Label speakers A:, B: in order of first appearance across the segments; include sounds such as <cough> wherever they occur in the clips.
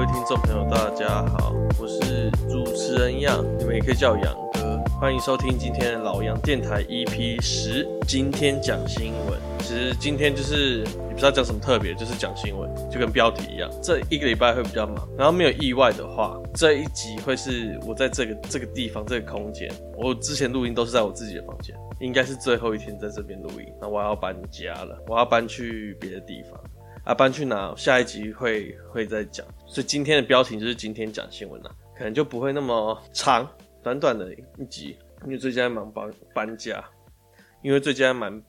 A: 各位听众朋友，大家好，我是主持人杨，你们也可以叫我杨哥，欢迎收听今天的老杨电台 EP 十。今天讲新闻，其实今天就是也不知道讲什么特别，就是讲新闻，就跟标题一样。这一个礼拜会比较忙，然后没有意外的话，这一集会是我在这个这个地方这个空间，我之前录音都是在我自己的房间，应该是最后一天在这边录音。那我要搬家了，我要搬去别的地方。啊，搬去哪？下一集会会再讲，所以今天的标题就是今天讲新闻了，可能就不会那么长，短短的一集，因为最近在忙搬搬家，因为最近在忙，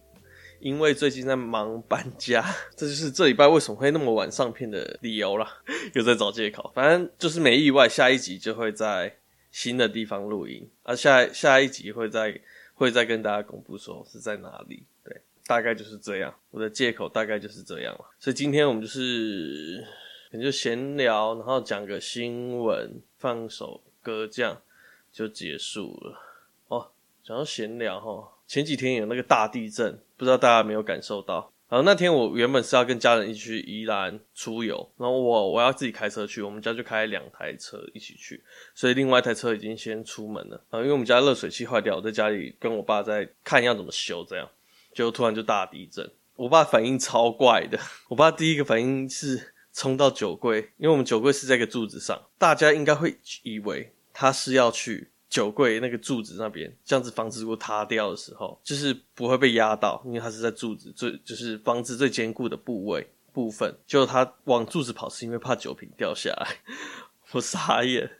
A: 因为最近在忙搬家，这就是这礼拜为什么会那么晚上片的理由啦，又在找借口，反正就是没意外，下一集就会在新的地方录音，啊，下下一集会再会再跟大家公布说是在哪里，大概就是这样，我的借口大概就是这样了。所以今天我们就是可能就闲聊，然后讲个新闻，放首歌，这样就结束了。哦，讲到闲聊哈，前几天有那个大地震，不知道大家有没有感受到？然后那天我原本是要跟家人一起去宜兰出游，然后我我要自己开车去，我们家就开两台车一起去，所以另外一台车已经先出门了。啊，因为我们家热水器坏掉，我在家里跟我爸在看要怎么修，这样。就突然就大地震，我爸反应超怪的。我爸第一个反应是冲到酒柜，因为我们酒柜是在一个柱子上，大家应该会以为他是要去酒柜那个柱子那边，这样子房子如果塌掉的时候，就是不会被压到，因为他是在柱子最就是房子最坚固的部位部分。就他往柱子跑，是因为怕酒瓶掉下来。我傻眼，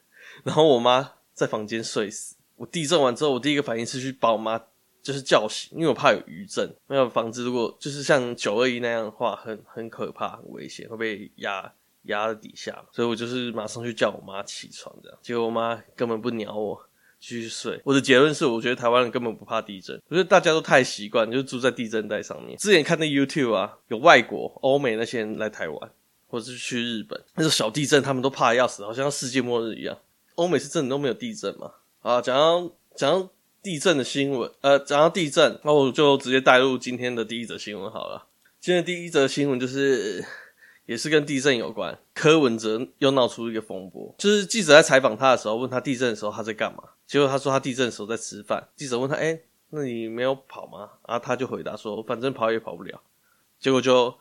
A: 然后我妈在房间睡死。我地震完之后，我第一个反应是去把我妈。就是叫醒，因为我怕有余震。那个房子如果就是像九二一那样的话，很很可怕，很危险，会被压压在底下。所以我就是马上去叫我妈起床，这样。结果我妈根本不鸟我，继续睡。我的结论是，我觉得台湾人根本不怕地震。我觉得大家都太习惯，就是住在地震带上面。之前看那 YouTube 啊，有外国欧美那些人来台湾，或者是去日本，那种小地震他们都怕的要死，好像世界末日一样。欧美是真的都没有地震嘛？啊，讲到讲到。地震的新闻，呃，讲到地震，那我就直接带入今天的第一则新闻好了。今天的第一则新闻就是，也是跟地震有关。柯文哲又闹出一个风波，就是记者在采访他的时候，问他地震的时候他在干嘛，结果他说他地震的时候在吃饭。记者问他，哎、那你没有跑吗？然后他就回答说，反正跑也跑不了。结果就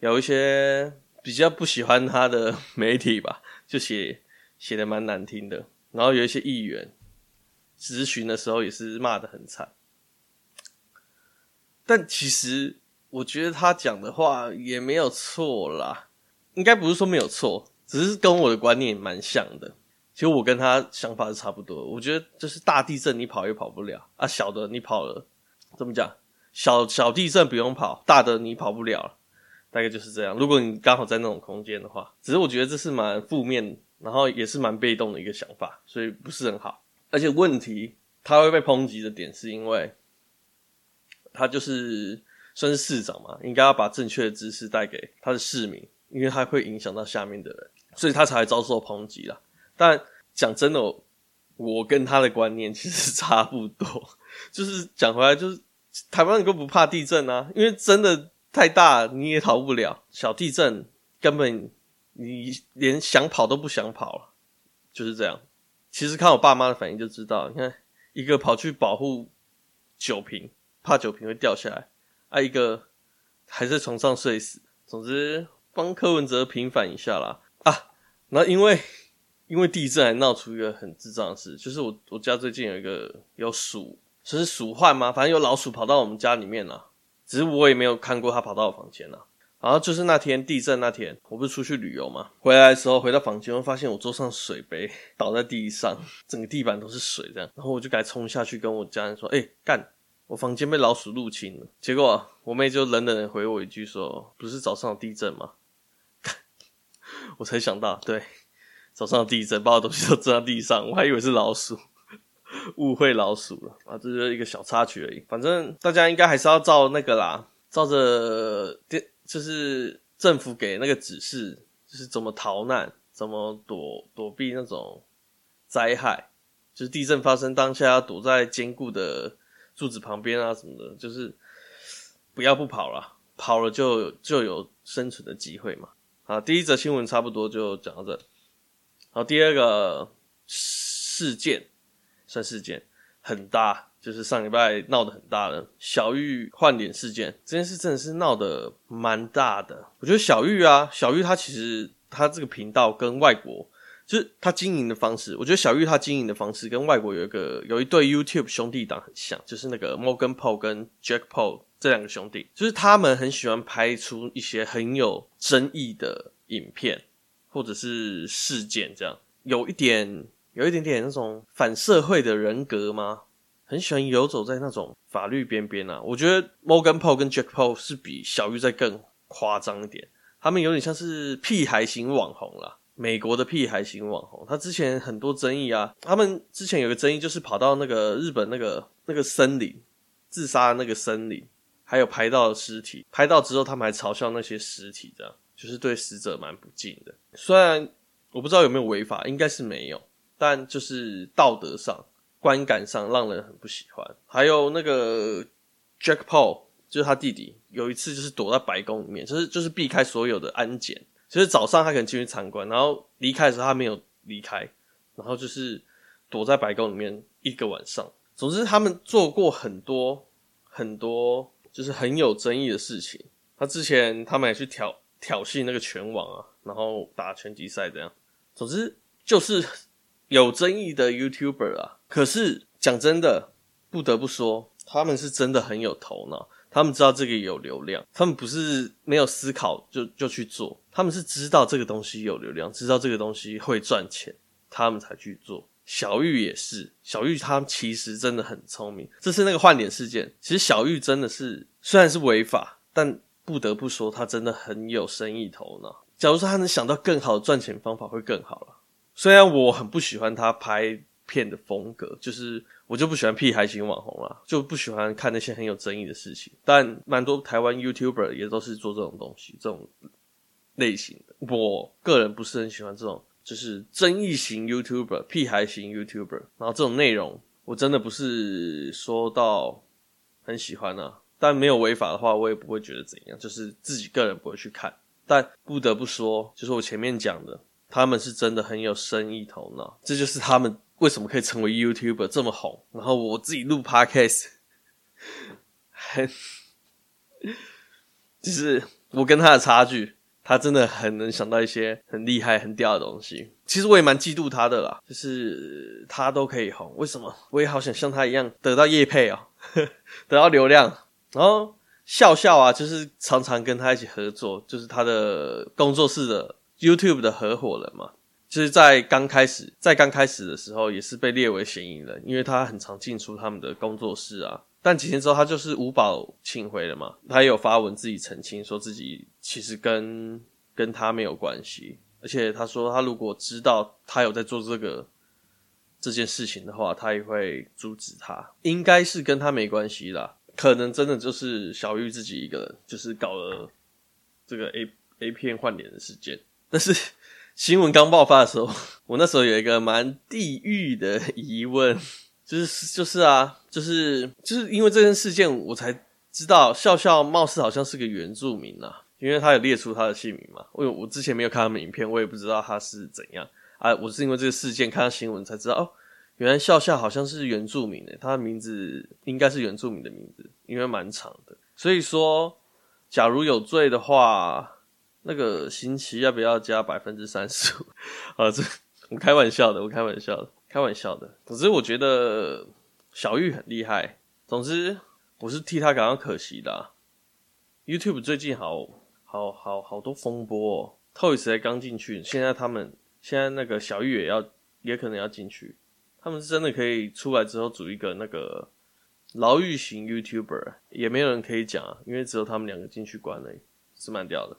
A: 有一些比较不喜欢他的 <laughs> 媒体吧，就写写的蛮难听的，然后有一些议员。咨询的时候也是骂得很惨，但其实我觉得他讲的话也没有错啦，应该不是说没有错，只是跟我的观念蛮像的。其实我跟他想法是差不多，我觉得就是大地震你跑也跑不了啊，小的你跑了，怎么讲？小小地震不用跑，大的你跑不了，大概就是这样。如果你刚好在那种空间的话，只是我觉得这是蛮负面，然后也是蛮被动的一个想法，所以不是很好。而且问题，他会被抨击的点是因为，他就是算是市长嘛，应该要把正确的知识带给他的市民，因为他会影响到下面的人，所以他才会遭受抨击啦。但讲真的，我跟他的观念 <laughs> 其实差不多，就是讲回来，就是台湾人都不怕地震啊，因为真的太大你也逃不了，小地震根本你连想跑都不想跑了，就是这样。其实看我爸妈的反应就知道，你看一个跑去保护酒瓶，怕酒瓶会掉下来，啊一个还在床上睡死。总之帮柯文哲平反一下啦啊！然后因为因为地震还闹出一个很智障的事，就是我我家最近有一个有鼠，这是鼠患吗？反正有老鼠跑到我们家里面了，只是我也没有看过它跑到我房间了。然后就是那天地震那天，我不是出去旅游嘛，回来的时候回到房间，我发现我桌上水杯 <laughs> 倒在地上，整个地板都是水这样。然后我就赶紧冲下去跟我家人说：“哎、干，我房间被老鼠入侵了。”结果我妹就冷冷的回我一句说：“不是早上有地震吗？” <laughs> 我才想到，对，早上有地震，把我东西都扔在地上，我还以为是老鼠，<laughs> 误会老鼠了啊！这就是一个小插曲而已。反正大家应该还是要照那个啦，照着电。就是政府给那个指示，就是怎么逃难，怎么躲躲避那种灾害。就是地震发生当下躲在坚固的柱子旁边啊什么的，就是不要不跑了，跑了就就有生存的机会嘛。好，第一则新闻差不多就讲到这。好，第二个事件算事件很大，就是上礼拜闹得很大的小玉换脸事件，这件事真的是闹得蛮大的。我觉得小玉啊，小玉她其实她这个频道跟外国。就是他经营的方式，我觉得小玉他经营的方式跟外国有一个有一对 YouTube 兄弟档很像，就是那个 Morgan Paul 跟 Jack Paul 这两个兄弟，就是他们很喜欢拍出一些很有争议的影片或者是事件，这样有一点有一点点那种反社会的人格吗？很喜欢游走在那种法律边边啊。我觉得 Morgan Paul 跟 Jack Paul 是比小玉再更夸张一点，他们有点像是屁孩型网红啦。美国的屁孩型网红，他之前很多争议啊。他们之前有个争议，就是跑到那个日本那个那个森林自杀的那个森林，还有拍到尸体。拍到之后，他们还嘲笑那些尸体，这样就是对死者蛮不敬的。虽然我不知道有没有违法，应该是没有，但就是道德上、观感上让人很不喜欢。还有那个 Jack Paul，就是他弟弟，有一次就是躲在白宫里面，就是就是避开所有的安检。其实早上他可能进去参观，然后离开的时候他没有离开，然后就是躲在白宫里面一个晚上。总之，他们做过很多很多就是很有争议的事情。他之前他们也去挑挑衅那个拳王啊，然后打拳击赛这样。总之就是有争议的 YouTuber 啊。可是讲真的，不得不说，他们是真的很有头脑。他们知道这个有流量，他们不是没有思考就就去做，他们是知道这个东西有流量，知道这个东西会赚钱，他们才去做。小玉也是，小玉他其实真的很聪明。这是那个换脸事件，其实小玉真的是虽然是违法，但不得不说他真的很有生意头脑。假如说他能想到更好的赚钱方法，会更好了。虽然我很不喜欢他拍片的风格，就是。我就不喜欢屁孩型网红啦，就不喜欢看那些很有争议的事情。但蛮多台湾 YouTuber 也都是做这种东西，这种类型的。我个人不是很喜欢这种，就是争议型 YouTuber、屁孩型 YouTuber。然后这种内容，我真的不是说到很喜欢啊。但没有违法的话，我也不会觉得怎样，就是自己个人不会去看。但不得不说，就是我前面讲的，他们是真的很有生意头脑，这就是他们。为什么可以成为 YouTuber 这么红？然后我自己录 Podcast，很，就是我跟他的差距，他真的很能想到一些很厉害、很屌的东西。其实我也蛮嫉妒他的啦，就是他都可以红，为什么？我也好想像他一样得到业配哦，<laughs> 得到流量。然后笑笑啊，就是常常跟他一起合作，就是他的工作室的 YouTube 的合伙人嘛。就是在刚开始，在刚开始的时候，也是被列为嫌疑人，因为他很常进出他们的工作室啊。但几天之后，他就是无保请回了嘛。他也有发文自己澄清，说自己其实跟跟他没有关系，而且他说他如果知道他有在做这个这件事情的话，他也会阻止他。应该是跟他没关系啦，可能真的就是小玉自己一个人，就是搞了这个 A A 片换脸的事件，但是。<laughs> 新闻刚爆发的时候，我那时候有一个蛮地狱的疑问，就是就是啊，就是就是因为这件事件，我才知道笑笑貌似好像是个原住民啊，因为他有列出他的姓名嘛。我我之前没有看他们影片，我也不知道他是怎样啊。我是因为这个事件看到新闻才知道，哦，原来笑笑好像是原住民诶，他的名字应该是原住民的名字，因为蛮长的。所以说，假如有罪的话。那个刑期要不要加百分之三十五？<laughs> 啊，这我开玩笑的，我开玩笑的，开玩笑的。总之，我觉得小玉很厉害。总之，我是替他感到可惜的。YouTube 最近好好好好多风波哦，Toys 才刚进去，现在他们现在那个小玉也要也可能要进去。他们是真的可以出来之后组一个那个牢狱型 YouTuber，也没有人可以讲啊，因为只有他们两个进去关了，是蛮屌的。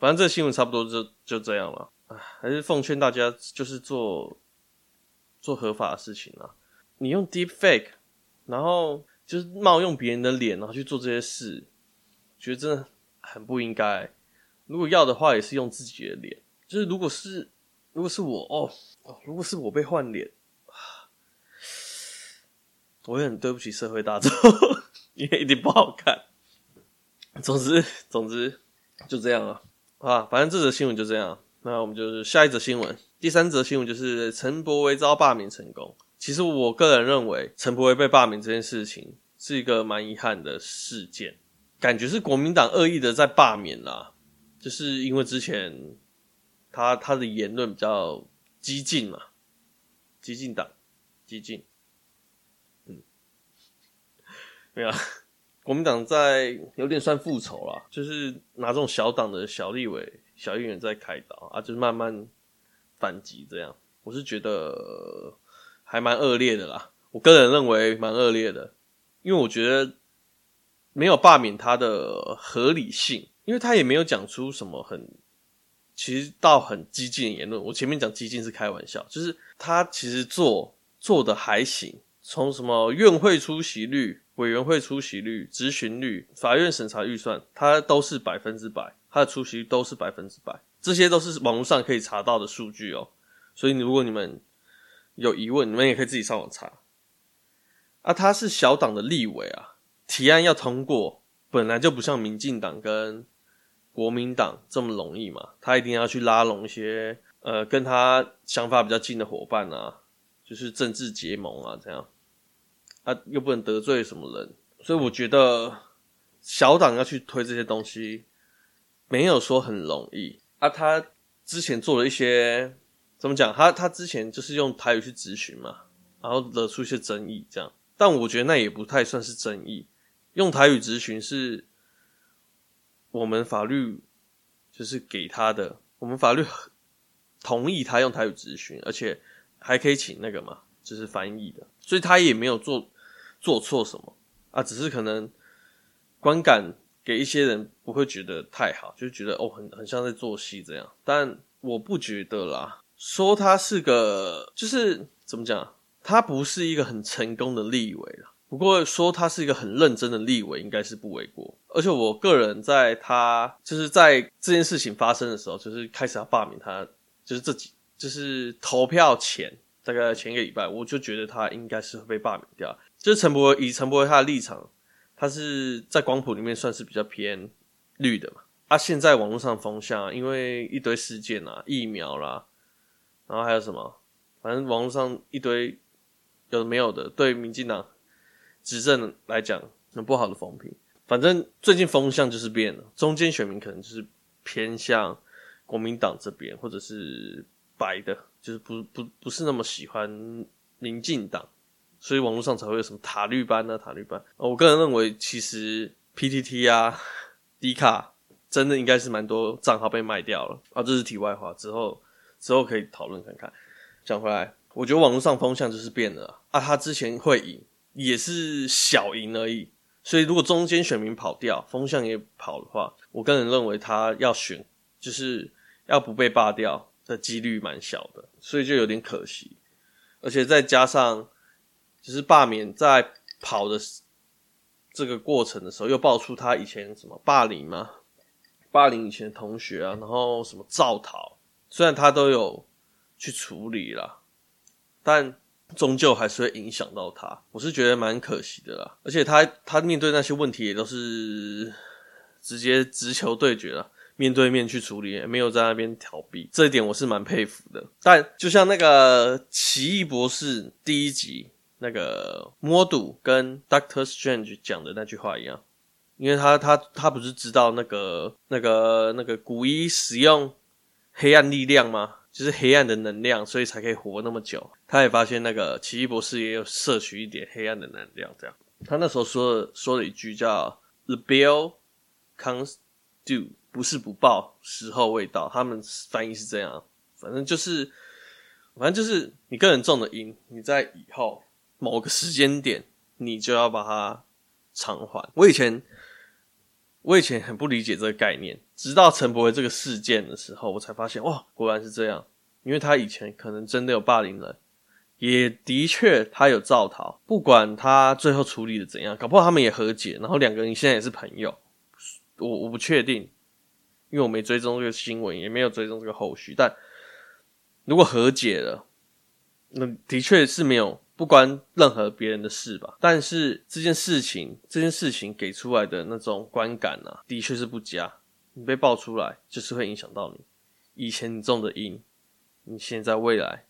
A: 反正这个新闻差不多就就这样了，啊，还是奉劝大家就是做做合法的事情啊。你用 deep fake，然后就是冒用别人的脸，然后去做这些事，觉得真的很不应该。如果要的话，也是用自己的脸。就是如果是如果是我哦哦，如果是我被换脸，我也很对不起社会大众，<laughs> 因为一定不好看。总之总之就这样啊。啊，反正这则新闻就这样。那我们就是下一则新闻。第三则新闻就是陈柏威遭罢免成功。其实我个人认为，陈柏威被罢免这件事情是一个蛮遗憾的事件，感觉是国民党恶意的在罢免啦，就是因为之前他他的言论比较激进嘛，激进党，激进，嗯，没有，国民党在有点算复仇啦，就是拿这种小党的小立委、小议员在开刀啊，就是慢慢。反击这样，我是觉得还蛮恶劣的啦。我个人认为蛮恶劣的，因为我觉得没有罢免他的合理性，因为他也没有讲出什么很，其实到很激进的言论。我前面讲激进是开玩笑，就是他其实做做的还行，从什么院会出席率、委员会出席率、执行率、法院审查预算，它都是百分之百，它的出席率都是百分之百。这些都是网络上可以查到的数据哦，所以如果你们有疑问，你们也可以自己上网查。啊，他是小党的立委啊，提案要通过，本来就不像民进党跟国民党这么容易嘛，他一定要去拉拢一些呃跟他想法比较近的伙伴啊，就是政治结盟啊这样，啊又不能得罪什么人，所以我觉得小党要去推这些东西，没有说很容易。啊，他之前做了一些怎么讲？他他之前就是用台语去质询嘛，然后惹出一些争议，这样。但我觉得那也不太算是争议。用台语质询是我们法律就是给他的，我们法律同意他用台语质询，而且还可以请那个嘛，就是翻译的，所以他也没有做做错什么啊，只是可能观感。给一些人不会觉得太好，就觉得哦，很很像在做戏这样。但我不觉得啦，说他是个，就是怎么讲，他不是一个很成功的立委啦。不过说他是一个很认真的立委，应该是不为过。而且我个人在他就是在这件事情发生的时候，就是开始要罢免他，就是这几就是投票前大概前一个礼拜，我就觉得他应该是会被罢免掉。就是陈柏惟以陈柏惟他的立场。他是在光谱里面算是比较偏绿的嘛？啊，现在网络上风向，因为一堆事件啊，疫苗啦，然后还有什么？反正网络上一堆有的没有的，对民进党执政来讲很不好的风评。反正最近风向就是变了，中间选民可能就是偏向国民党这边，或者是白的，就是不不不是那么喜欢民进党。所以网络上才会有什么塔绿班呢、啊？塔绿班，我个人认为，其实 PTT 啊、D 卡真的应该是蛮多账号被卖掉了啊。这是题外话，之后之后可以讨论看看。讲回来，我觉得网络上风向就是变了。啊他之前会赢，也是小赢而已。所以如果中间选民跑掉，风向也跑的话，我个人认为他要选，就是要不被罢掉的几率蛮小的，所以就有点可惜。而且再加上。就是罢免在跑的这个过程的时候，又爆出他以前什么霸凌嘛，霸凌以前同学啊，然后什么造逃，虽然他都有去处理啦，但终究还是会影响到他。我是觉得蛮可惜的啦，而且他他面对那些问题也都是直接直球对决了，面对面去处理，没有在那边逃避，这一点我是蛮佩服的。但就像那个奇异博士第一集。那个魔都跟 Doctor Strange 讲的那句话一样，因为他他他不是知道那个那个那个古一使用黑暗力量吗？就是黑暗的能量，所以才可以活那么久。他也发现那个奇异博士也有摄取一点黑暗的能量，这样。他那时候说了说了一句叫 “The bill comes due”，不是不报，时候未到。他们翻译是这样，反正就是反正就是你个人种的因，你在以后。某个时间点，你就要把它偿还。我以前，我以前很不理解这个概念，直到陈柏惟这个事件的时候，我才发现，哇，果然是这样。因为他以前可能真的有霸凌人，也的确他有造逃。不管他最后处理的怎样，搞不好他们也和解，然后两个人现在也是朋友。我我不确定，因为我没追踪这个新闻，也没有追踪这个后续。但如果和解了，那的确是没有。不关任何别人的事吧，但是这件事情，这件事情给出来的那种观感啊，的确是不佳。你被爆出来，就是会影响到你。以前你种的因，你现在未来，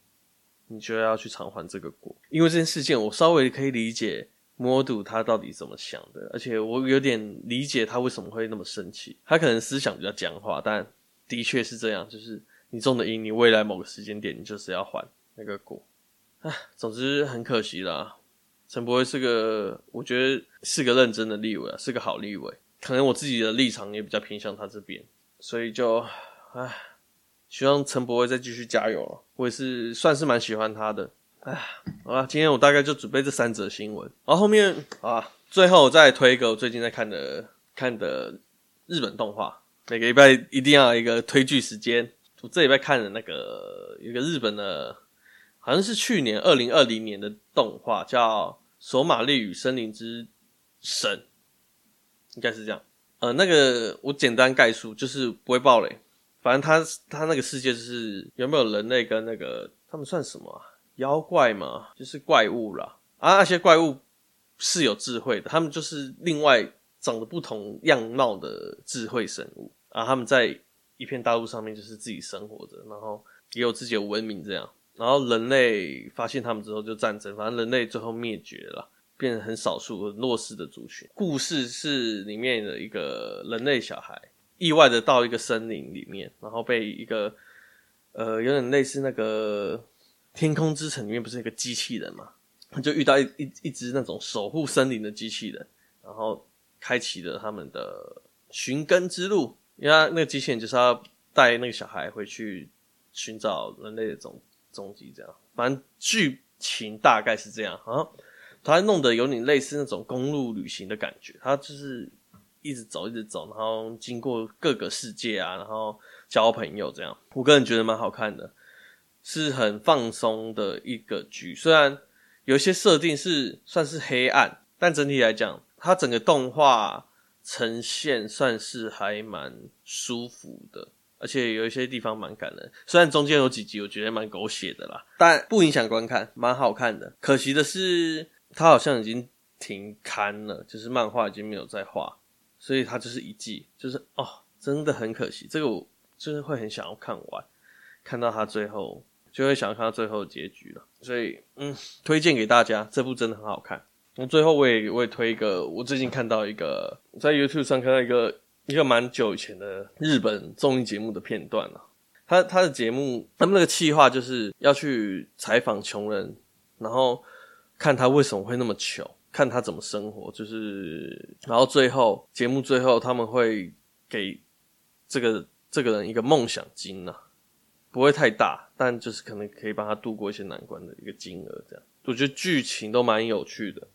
A: 你就要去偿还这个果。因为这件事件，我稍微可以理解摩杜他到底怎么想的，而且我有点理解他为什么会那么生气。他可能思想比较僵化，但的确是这样，就是你种的因，你未来某个时间点，你就是要还那个果。唉，总之很可惜啦。陈柏惟是个，我觉得是个认真的立委啊，是个好立委。可能我自己的立场也比较偏向他这边，所以就唉。希望陈柏惟再继续加油了，我也是算是蛮喜欢他的。哎，好了，今天我大概就准备这三则新闻，然后后面啊，最后再推一个我最近在看的看的日本动画。每个礼拜一定要一个推剧时间。我这礼拜看的那个一个日本的，好像是去年二零二零年的动画，叫《索马利与森林之神》，应该是这样。呃，那个我简单概述，就是不会爆雷。反正他他那个世界就是有没有人类跟那个他们算什么啊？妖怪嘛，就是怪物啦。啊，那些怪物是有智慧的，他们就是另外长得不同样貌的智慧生物啊。他们在一片大陆上面就是自己生活着，然后也有自己的文明这样。然后人类发现他们之后就战争，反正人类最后灭绝了，变成很少数很弱势的族群。故事是里面的一个人类小孩。意外的到一个森林里面，然后被一个呃有点类似那个《天空之城》里面不是一个机器人嘛，就遇到一一一只那种守护森林的机器人，然后开启了他们的寻根之路。因为那个机器人就是要带那个小孩回去寻找人类的踪踪迹，这样。反正剧情大概是这样啊，他弄得有点类似那种公路旅行的感觉，他就是。一直走，一直走，然后经过各个世界啊，然后交朋友这样。我个人觉得蛮好看的，是很放松的一个剧。虽然有一些设定是算是黑暗，但整体来讲，它整个动画呈现算是还蛮舒服的，而且有一些地方蛮感人。虽然中间有几集我觉得蛮狗血的啦，但不影响观看，蛮好看的。可惜的是，它好像已经停刊了，就是漫画已经没有在画。所以它就是一季，就是哦，真的很可惜。这个我就是会很想要看完，看到它最后就会想要看到最后的结局了。所以嗯，推荐给大家，这部真的很好看。那最后我也我也推一个，我最近看到一个在 YouTube 上看到一个一个蛮久以前的日本综艺节目的片段了。他他的节目他们那个企划就是要去采访穷人，然后看他为什么会那么穷。看他怎么生活，就是，然后最后节目最后他们会给这个这个人一个梦想金呢、不会太大，但就是可能可以帮他度过一些难关的一个金额，这样。我觉得剧情都蛮有趣的，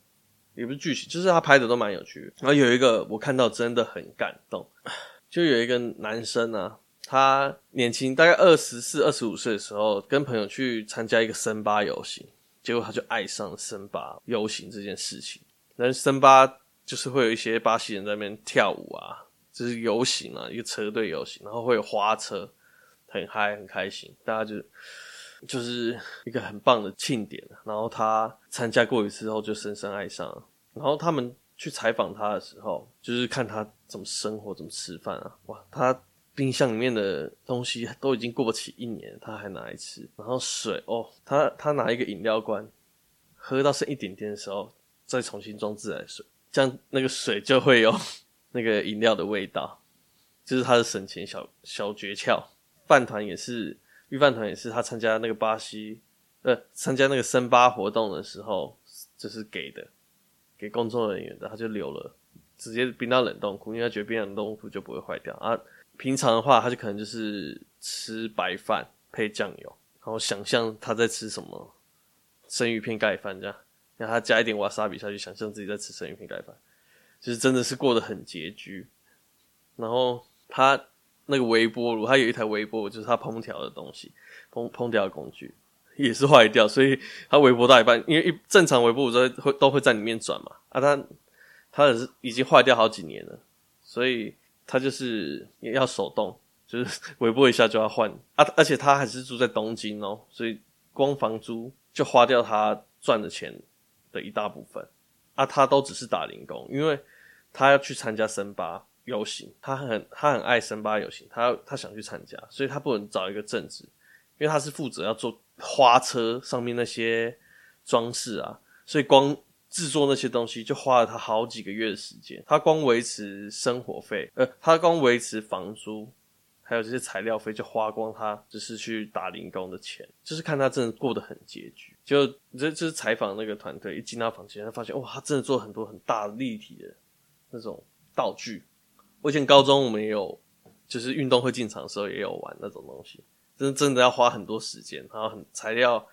A: 也不是剧情，就是他拍的都蛮有趣的。然后有一个我看到真的很感动，<sighs> 就有一个男生啊，他年轻，大概二十四、二十五岁的时候，跟朋友去参加一个森巴游行。结果他就爱上森巴游行这件事情。但是森巴就是会有一些巴西人在那边跳舞啊，就是游行啊，一个车队游行，然后会有花车，很嗨很开心，大家就就是一个很棒的庆典。然后他参加过一次后就深深爱上了。然后他们去采访他的时候，就是看他怎么生活，怎么吃饭啊，哇，他。冰箱里面的东西都已经过期一年，他还拿来吃。然后水哦，他他拿一个饮料罐，喝到剩一点点的时候，再重新装自来水，这样那个水就会有 <laughs> 那个饮料的味道，就是他的省钱小小诀窍。饭团也是，御饭团也是，他参加那个巴西呃参加那个森巴活动的时候，就是给的，给工作人员的，他就留了，直接冰到冷冻库，因为他觉得冰到冷冻库就不会坏掉啊。平常的话，他就可能就是吃白饭配酱油，然后想象他在吃什么生鱼片盖饭这样，让他加一点瓦萨比下去，想象自己在吃生鱼片盖饭，就是真的是过得很拮据。然后他那个微波炉，他有一台微波炉，就是他烹调的东西，烹烹调的工具也是坏掉，所以他微波到一半，因为一正常微波炉都会都会在里面转嘛，啊他他也是已经坏掉好几年了，所以。他就是也要手动，就是 <laughs> 微波一下就要换啊！而且他还是住在东京哦，所以光房租就花掉他赚的钱的一大部分啊！他都只是打零工，因为他要去参加森巴，游行，他很他很爱森巴游行，他他想去参加，所以他不能找一个正职，因为他是负责要做花车上面那些装饰啊，所以光制作那些东西就花了他好几个月的时间，他光维持生活费，呃，他光维持房租，还有这些材料费就花光他只是去打零工的钱，就是看他真的过得很拮据。就这就是采访那个团队一进到房间，他发现哇，他真的做很多很大的立体的那种道具。我以前高中我们也有，就是运动会进场的时候也有玩那种东西，真真的要花很多时间，然后很材料，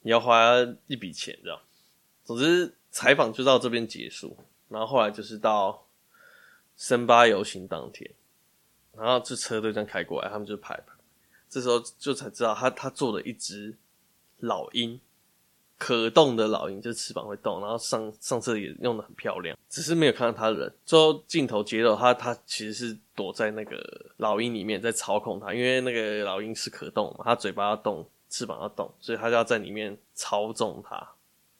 A: 你要花一笔钱这样。总之采访就到这边结束，然后后来就是到森巴游行当天，然后这车队这样开过来，他们就排排，这时候就才知道他他做了一只老鹰。可动的老鹰，就是翅膀会动，然后上上色也用得很漂亮，只是没有看到他人。最后镜头接到他，他其实是躲在那个老鹰里面在操控他，因为那个老鹰是可动嘛，他嘴巴要动，翅膀要动，所以他就要在里面操纵它。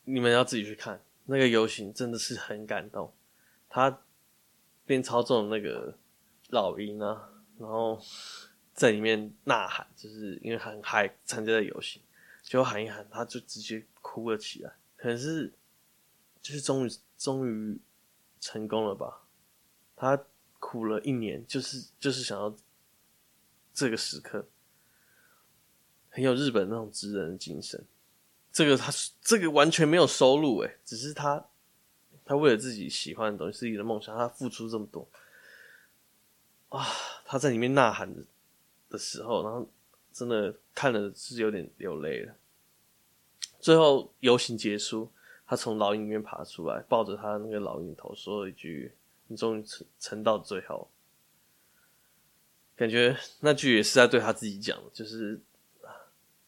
A: 你们要自己去看那个游行，真的是很感动。他边操纵那个老鹰啊，然后在里面呐喊，就是因为很嗨参加的游行。就喊一喊，他就直接哭了起来。可能是，就是终于终于成功了吧？他苦了一年，就是就是想要这个时刻，很有日本那种职人的精神。这个他这个完全没有收入诶，只是他他为了自己喜欢的东西，自己的梦想，他付出这么多啊！他在里面呐喊的的时候，然后真的看了是有点流泪了。最后游行结束，他从老鹰里面爬出来，抱着他那个老鹰头，说了一句：“你终于撑撑到最后。”感觉那句也是在对他自己讲，就是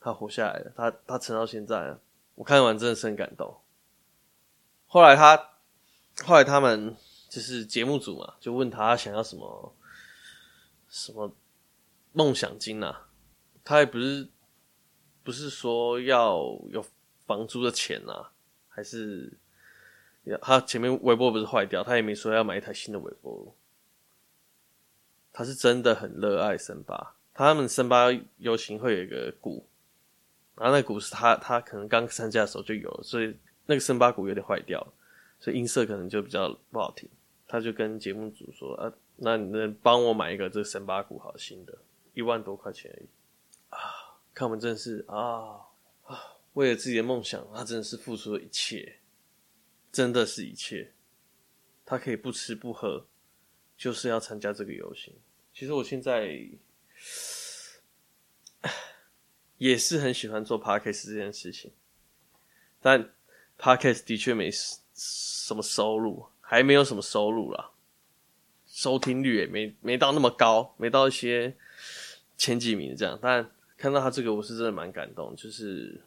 A: 他活下来了，他他撑到现在了。我看完真的是很感动。后来他，后来他们就是节目组嘛，就问他想要什么什么梦想金啊？他也不是不是说要有。房租的钱啊，还是他前面微波不是坏掉，他也没说要买一台新的微波炉。他是真的很热爱森巴，他们森巴游行会有一个鼓，然后那鼓是他他可能刚参加的时候就有，所以那个森巴鼓有点坏掉，所以音色可能就比较不好听。他就跟节目组说：“啊，那你能帮我买一个这个森巴鼓好新的，一万多块钱而已。”啊，看我们真是啊！为了自己的梦想，他真的是付出了一切，真的是一切。他可以不吃不喝，就是要参加这个游行。其实我现在也是很喜欢做 Podcast 这件事情，但 Podcast 的确没什么收入，还没有什么收入啦，收听率也没没到那么高，没到一些前几名这样。但看到他这个，我是真的蛮感动，就是。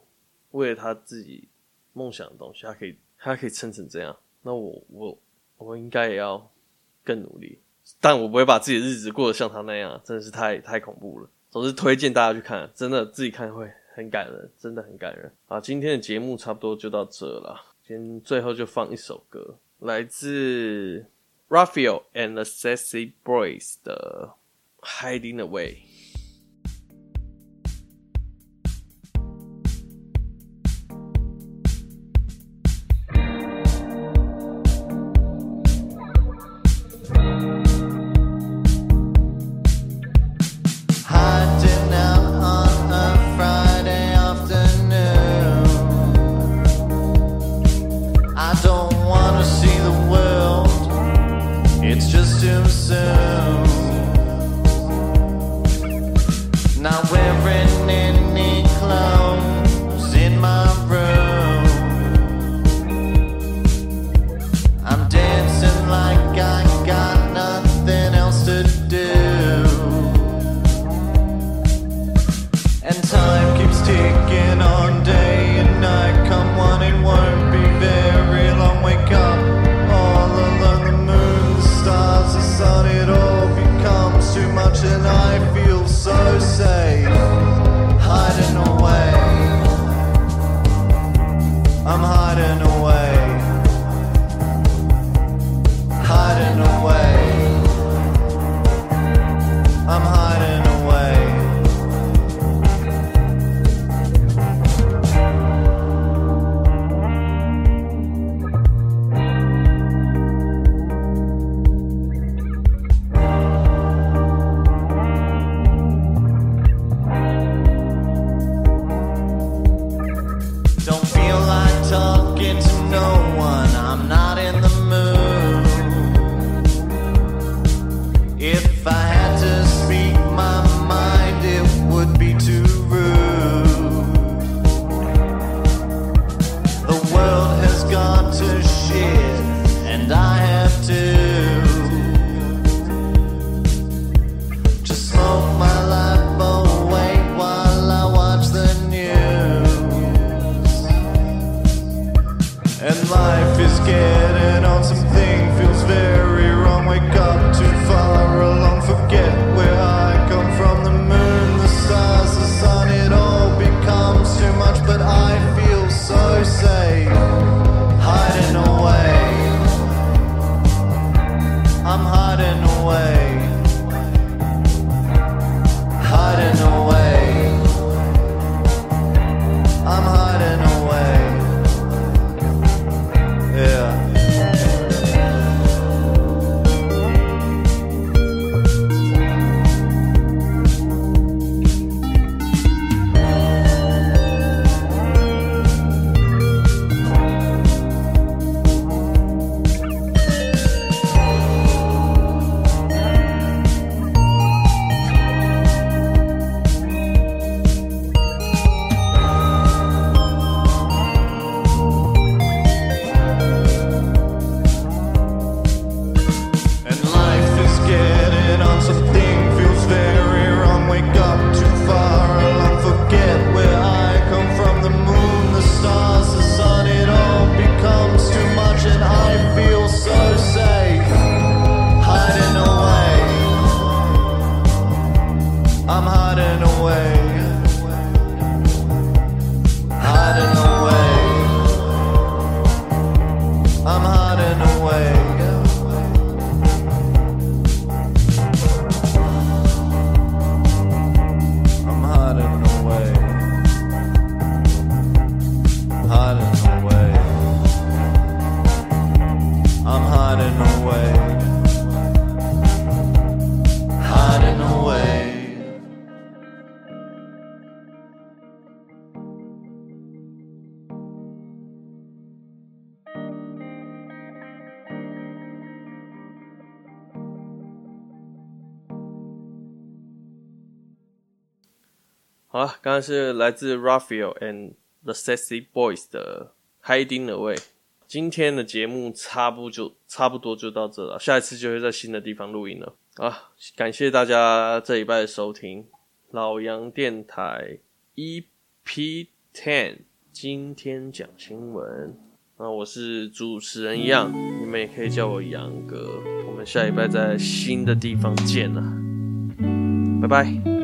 A: 为了他自己梦想的东西，他可以，他可以撑成这样。那我，我，我应该也要更努力。但我不会把自己的日子过得像他那样，真的是太太恐怖了。总之，推荐大家去看，真的自己看会很感人，真的很感人。啊，今天的节目差不多就到这了。今天最后就放一首歌，来自 Raphael and the Sexy Boys 的《Hiding Away》。
B: listen.
A: 好了，刚刚是来自 Raphael and the Sexy Boys 的 Hiding Away。今天的节目差不就差不多就到这了，下一次就会在新的地方录音了啊！感谢大家这礼拜的收听，老杨电台 EP Ten，今天讲新闻。那我是主持人杨，你们也可以叫我杨哥。我们下礼拜在新的地方见了，拜拜。